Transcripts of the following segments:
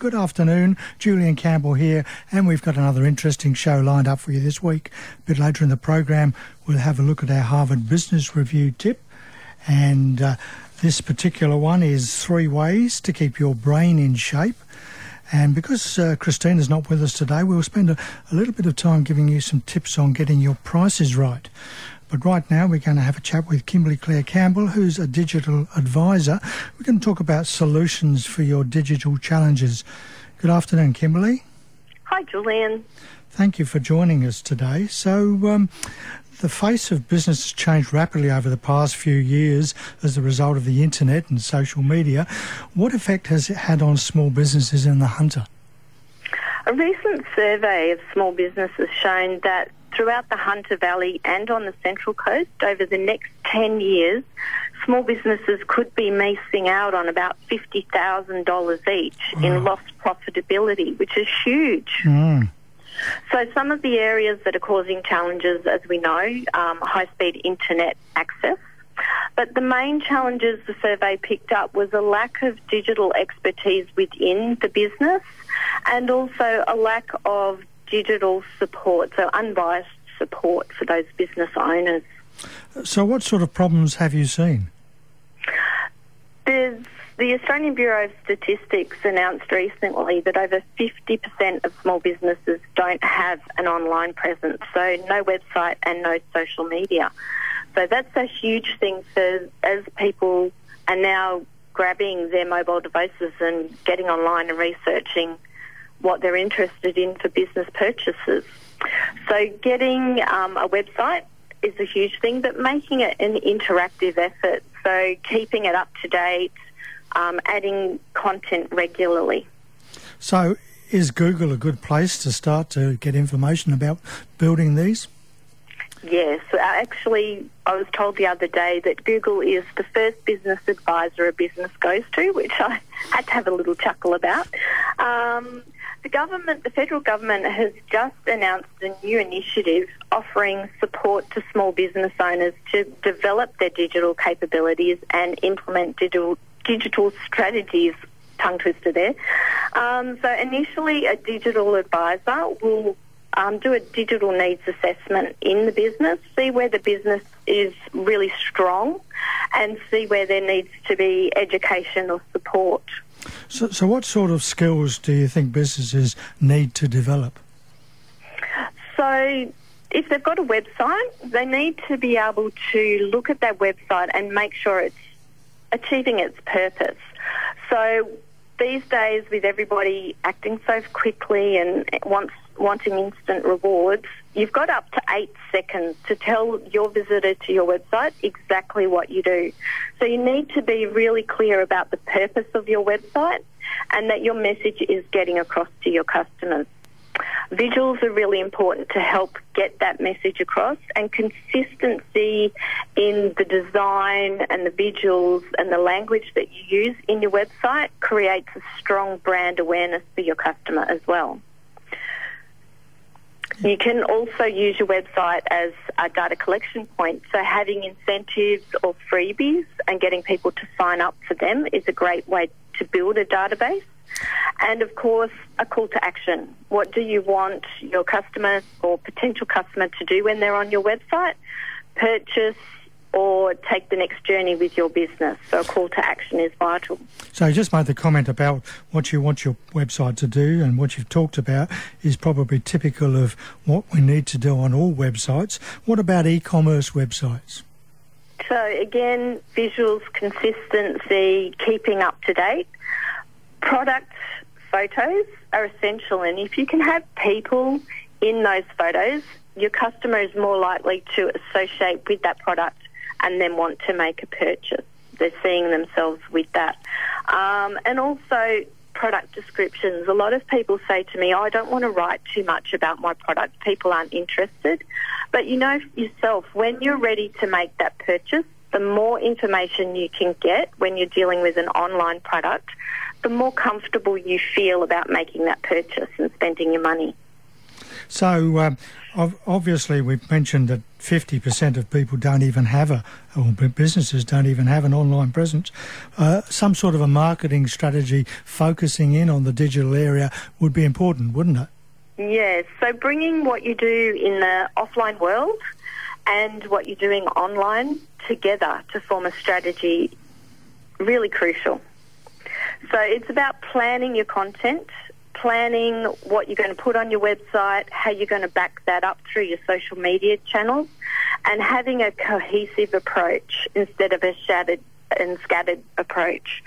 Good afternoon, Julian Campbell here, and we've got another interesting show lined up for you this week. A bit later in the program, we'll have a look at our Harvard Business Review tip, and uh, this particular one is three ways to keep your brain in shape. And because uh, Christina's not with us today, we'll spend a, a little bit of time giving you some tips on getting your prices right. But right now, we're going to have a chat with Kimberly Claire Campbell, who's a digital advisor. We're going to talk about solutions for your digital challenges. Good afternoon, Kimberly. Hi, Julian. Thank you for joining us today. So, um, the face of business has changed rapidly over the past few years as a result of the internet and social media. What effect has it had on small businesses in the Hunter? A recent survey of small businesses shown that throughout the Hunter Valley and on the Central Coast over the next 10 years, small businesses could be missing out on about $50,000 each oh. in lost profitability, which is huge. Mm. So some of the areas that are causing challenges, as we know, um, high-speed internet access. But the main challenges the survey picked up was a lack of digital expertise within the business and also a lack of digital support, so unbiased support for those business owners. So, what sort of problems have you seen? There's the Australian Bureau of Statistics announced recently that over 50% of small businesses don't have an online presence, so no website and no social media. So that's a huge thing for as people are now grabbing their mobile devices and getting online and researching what they're interested in for business purchases. So getting um, a website is a huge thing, but making it an interactive effort. So keeping it up to date, um, adding content regularly. So is Google a good place to start to get information about building these? Yes, uh, actually, I was told the other day that Google is the first business advisor a business goes to, which I had to have a little chuckle about. Um, the government, the federal government, has just announced a new initiative offering support to small business owners to develop their digital capabilities and implement digital digital strategies. Tongue twister there. Um, so initially, a digital advisor will um, do a digital needs assessment in the business, see where the business is really strong, and see where there needs to be education or support. So, so what sort of skills do you think businesses need to develop? So, if they've got a website, they need to be able to look at that website and make sure it's achieving its purpose. So, these days, with everybody acting so quickly and wants wanting instant rewards, you've got up to eight seconds to tell your visitor to your website exactly what you do. So you need to be really clear about the purpose of your website and that your message is getting across to your customers. Visuals are really important to help get that message across, and consistency in the design and the visuals and the language that you use in your website creates a strong brand awareness for your customer as well. You can also use your website as a data collection point. So having incentives or freebies and getting people to sign up for them is a great way to build a database. And of course, a call to action. What do you want your customer or potential customer to do when they're on your website? Purchase, or take the next journey with your business. So a call to action is vital. So you just made the comment about what you want your website to do and what you've talked about is probably typical of what we need to do on all websites. What about e-commerce websites? So again, visuals, consistency, keeping up to date. Product photos are essential and if you can have people in those photos, your customer is more likely to associate with that product and then want to make a purchase. They're seeing themselves with that. Um, and also product descriptions. A lot of people say to me, oh, I don't want to write too much about my product. People aren't interested. But you know yourself, when you're ready to make that purchase, the more information you can get when you're dealing with an online product, the more comfortable you feel about making that purchase and spending your money. So, um, Obviously, we've mentioned that 50% of people don't even have a, or businesses don't even have an online presence. Uh, some sort of a marketing strategy focusing in on the digital area would be important, wouldn't it? Yes. So bringing what you do in the offline world and what you're doing online together to form a strategy really crucial. So it's about planning your content, planning what you're going to put on your website, how you're going to back that up through your social media channels, and having a cohesive approach instead of a shattered and scattered approach.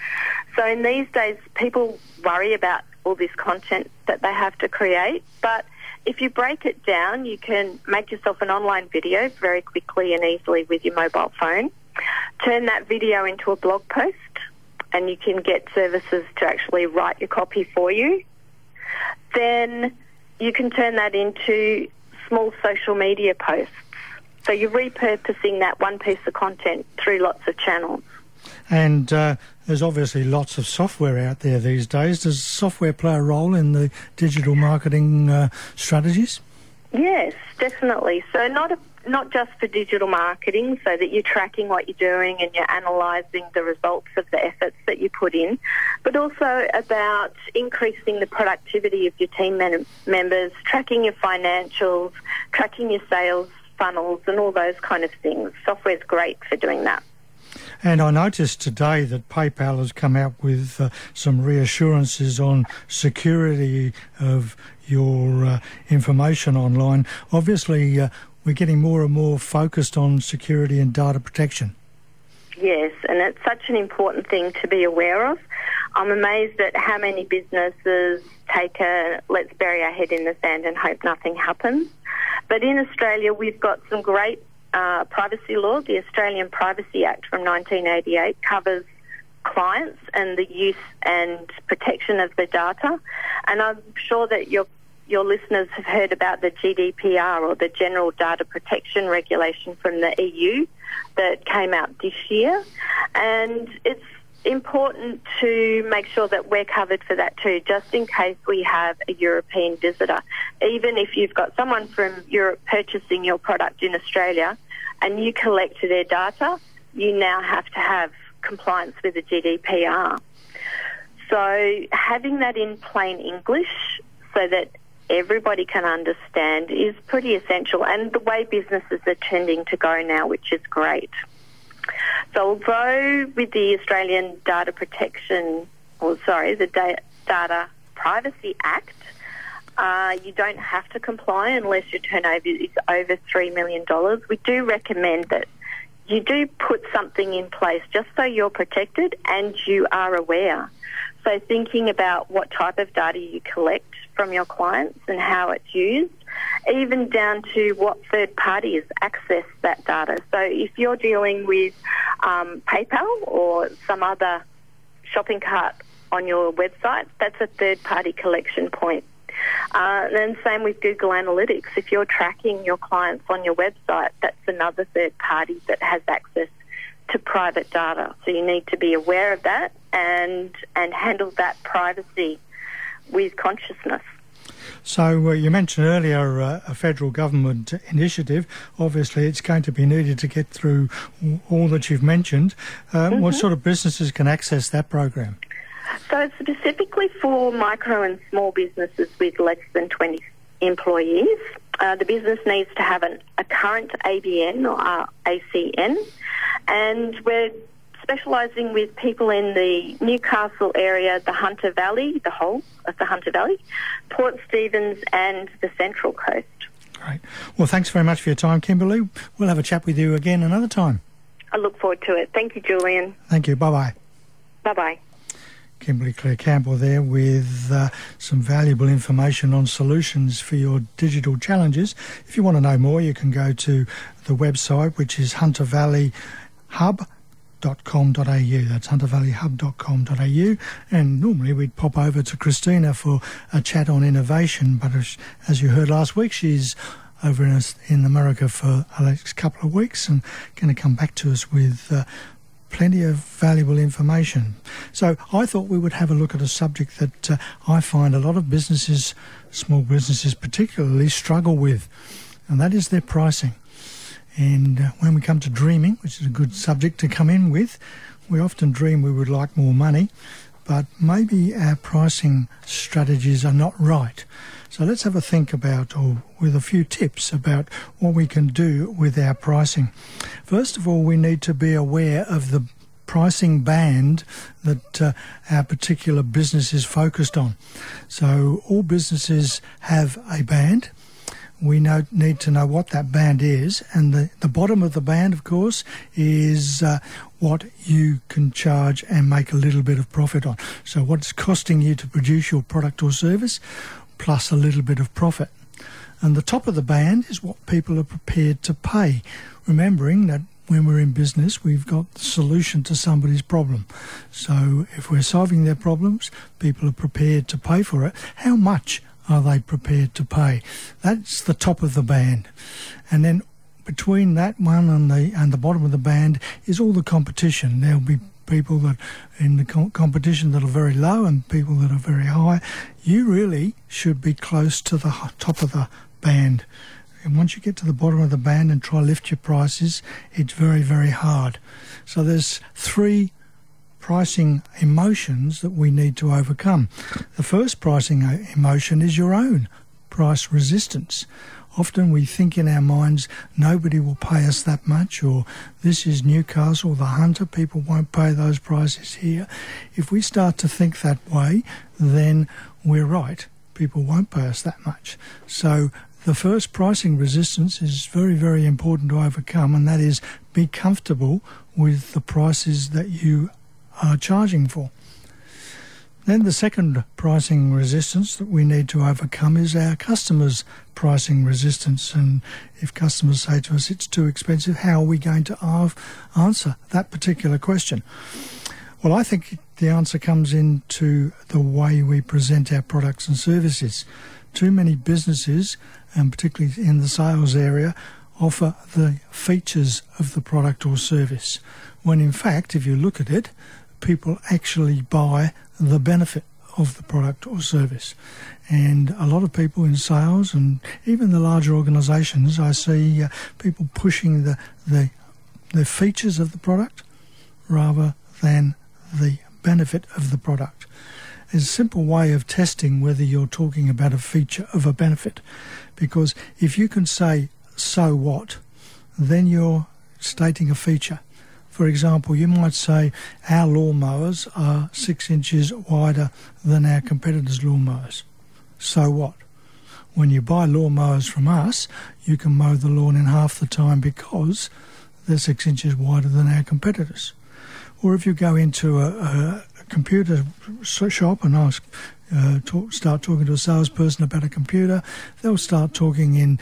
So in these days, people worry about all this content that they have to create, but if you break it down, you can make yourself an online video very quickly and easily with your mobile phone. Turn that video into a blog post and you can get services to actually write your copy for you. Then you can turn that into small social media posts. So you're repurposing that one piece of content through lots of channels. And uh, there's obviously lots of software out there these days. Does software play a role in the digital marketing uh, strategies? Yes, definitely. So not a, not just for digital marketing, so that you're tracking what you're doing and you're analysing the results of the efforts that you put in, but also about increasing the productivity of your team members, tracking your financials, tracking your sales funnels, and all those kind of things. Software's great for doing that. And I noticed today that PayPal has come out with uh, some reassurances on security of your uh, information online. Obviously, uh, we're getting more and more focused on security and data protection. Yes, and it's such an important thing to be aware of. I'm amazed at how many businesses take a let's bury our head in the sand and hope nothing happens. But in Australia, we've got some great uh, privacy law. The Australian Privacy Act from 1988 covers clients and the use and protection of the data. And I'm sure that your your listeners have heard about the GDPR or the General Data Protection Regulation from the EU that came out this year. And it's important to make sure that we're covered for that too, just in case we have a European visitor. Even if you've got someone from Europe purchasing your product in Australia and you collect their data, you now have to have compliance with the GDPR. So having that in plain English so that everybody can understand is pretty essential and the way businesses are tending to go now, which is great. So although with the Australian Data Protection, or sorry, the Data Privacy Act, uh, you don't have to comply unless your turnover is over $3 million. We do recommend that you do put something in place just so you're protected and you are aware. So thinking about what type of data you collect from your clients and how it's used, even down to what third parties access that data. So if you're dealing with um, PayPal or some other shopping cart on your website, that's a third party collection point. Uh, and same with Google Analytics. If you're tracking your clients on your website, that's another third party that has access to private data. So you need to be aware of that and and handle that privacy with consciousness. So uh, you mentioned earlier uh, a federal government initiative. Obviously, it's going to be needed to get through all that you've mentioned. Uh, mm-hmm. What sort of businesses can access that program? So specifically for micro and small businesses with less than 20 employees. Uh, the business needs to have an, a current ABN or ACN, and we're specialising with people in the Newcastle area, the Hunter Valley, the whole of the Hunter Valley, Port Stephens, and the Central Coast. Great. Well, thanks very much for your time, Kimberly. We'll have a chat with you again another time. I look forward to it. Thank you, Julian. Thank you. Bye bye. Bye bye. Kimberly Claire Campbell there with uh, some valuable information on solutions for your digital challenges. If you want to know more, you can go to the website, which is Hunter Valley Hub huntervalleyhub.com.au. That's huntervalleyhub.com.au. And normally we'd pop over to Christina for a chat on innovation, but as, you heard last week, she's over in, in America for the next couple of weeks and going to come back to us with uh, plenty of valuable information. So I thought we would have a look at a subject that uh, I find a lot of businesses, small businesses particularly, struggle with. and that is their pricing. And uh, when we come to dreaming, which is a good subject to come in with, we often dream we would like more money, but maybe our pricing strategies are not right. So let's have a think about, or with a few tips about what we can do with our pricing. First of all, we need to be aware of the pricing band that uh, our particular business is focused on. So all businesses have a band we know, need to know what that band is. And the, the bottom of the band, of course, is uh, what you can charge and make a little bit of profit on. So, what's costing you to produce your product or service, plus a little bit of profit. And the top of the band is what people are prepared to pay, remembering that when we're in business, we've got the solution to somebody's problem. So if we're solving their problems, people are prepared to pay for it. How much are they prepared to pay? That's the top of the band. And then between that one and the and the bottom of the band is all the competition. There'll be people that in the competition that are very low and people that are very high. You really should be close to the top of the band. And once you get to the bottom of the band and try to lift your prices, it's very, very hard. So there's three pricing emotions that we need to overcome. The first pricing uh, emotion is your own price resistance. Often we think in our minds, nobody will pay us that much, or this is Newcastle, the Hunter, people won't pay those prices here. If we start to think that way, then we're right. People won't pay us that much. So the first pricing resistance is very, very important to overcome, and that is be comfortable with the prices that you are charging for. Then the second pricing resistance that we need to overcome is our customers' pricing resistance. And if customers say to us it's too expensive, how are we going to answer that particular question? Well, I think the answer comes into the way we present our products and services. Too many businesses, and particularly in the sales area, offer the features of the product or service, when in fact, if you look at it, people actually buy the benefit of the product or service. And a lot of people in sales and even the larger organisations, I see uh, people pushing the, the the features of the product rather than the benefit of the product. It's a simple way of testing whether you're talking about a feature of a benefit, because if you can say so what, then you're stating a feature. For example, you might say our lawnmowers are six inches wider than our competitors' lawnmowers. So what? When you buy lawnmowers from us, you can mow the lawn in half the time because they're six inches wider than our competitors. Or if you go into a, a computer shop and ask, uh, talk, start talking to a salesperson about a computer, they'll start talking in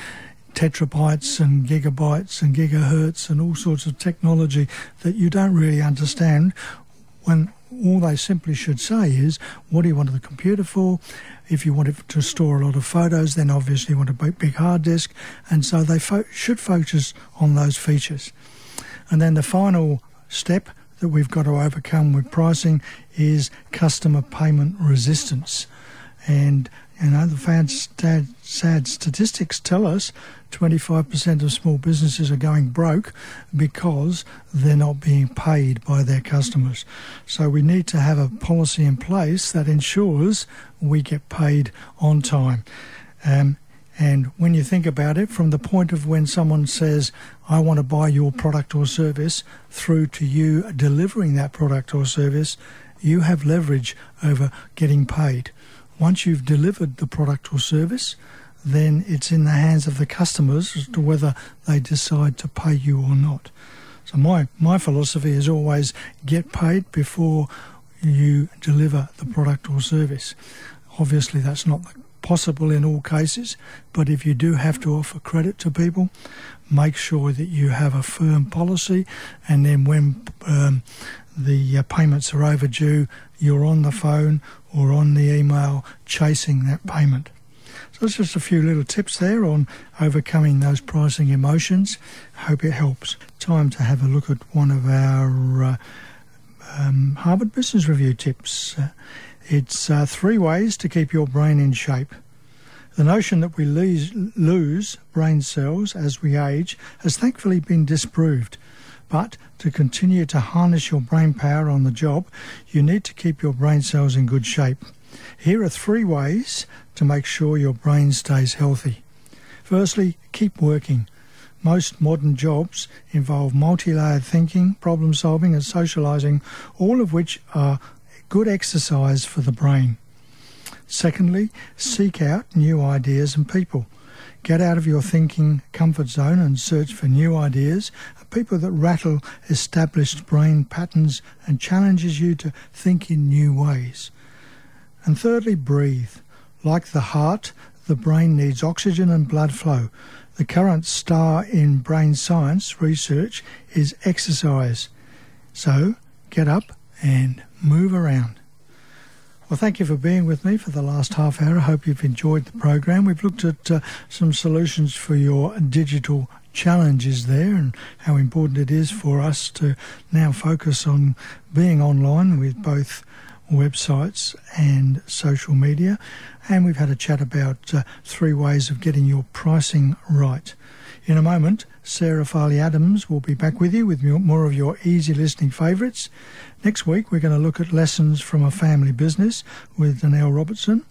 tetrabytes and gigabytes and gigahertz and all sorts of technology that you don't really understand when all they simply should say is, what do you want the computer for? If you want it to store a lot of photos, then obviously you want a big hard disk. And so they fo- should focus on those features. And then the final step that we've got to overcome with pricing is customer payment resistance. And you know, the sad statistics tell us 25% of small businesses are going broke because they're not being paid by their customers. So we need to have a policy in place that ensures we get paid on time. Um, and when you think about it, from the point of when someone says, I want to buy your product or service, through to you delivering that product or service, you have leverage over getting paid. Once you've delivered the product or service, then it's in the hands of the customers as to whether they decide to pay you or not. So my, my philosophy is always get paid before you deliver the product or service. Obviously, that's not possible in all cases, but if you do have to offer credit to people, make sure that you have a firm policy, and then when um, the uh, payments are overdue, you're on the phone or on the email chasing that payment. So it's just a few little tips there on overcoming those pricing emotions. Hope it helps. Time to have a look at one of our uh, um, Harvard Business Review tips. Uh, it's uh, three ways to keep your brain in shape. The notion that we lose, lose brain cells as we age has thankfully been disproved. But to continue to harness your brain power on the job, you need to keep your brain cells in good shape. Here are three ways to make sure your brain stays healthy. Firstly, keep working. Most modern jobs involve multi layered thinking, problem solving, and socializing, all of which are good exercise for the brain. Secondly, seek out new ideas and people. Get out of your thinking comfort zone and search for new ideas, people that rattle established brain patterns and challenges you to think in new ways. And thirdly, breathe. Like the heart, the brain needs oxygen and blood flow. The current star in brain science research is exercise. So get up and move around. Well, thank you for being with me for the last half hour. I hope you've enjoyed the program. We've looked at uh, some solutions for your digital challenges there and how important it is for us to now focus on being online with both websites and social media. And we've had a chat about uh, three ways of getting your pricing right. In a moment, Sarah Farley Adams will be back with you with more of your easy listening favourites. Next week, we're going to look at lessons from a family business with Danelle Robertson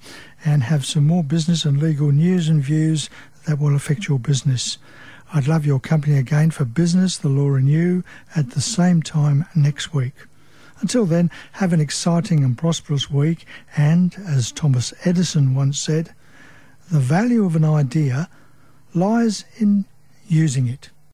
and have some more business and legal news and views that will affect your business. I'd love your company again for business, the law, and you at the same time next week. Until then, have an exciting and prosperous week, and as Thomas Edison once said, the value of an idea lies in using it.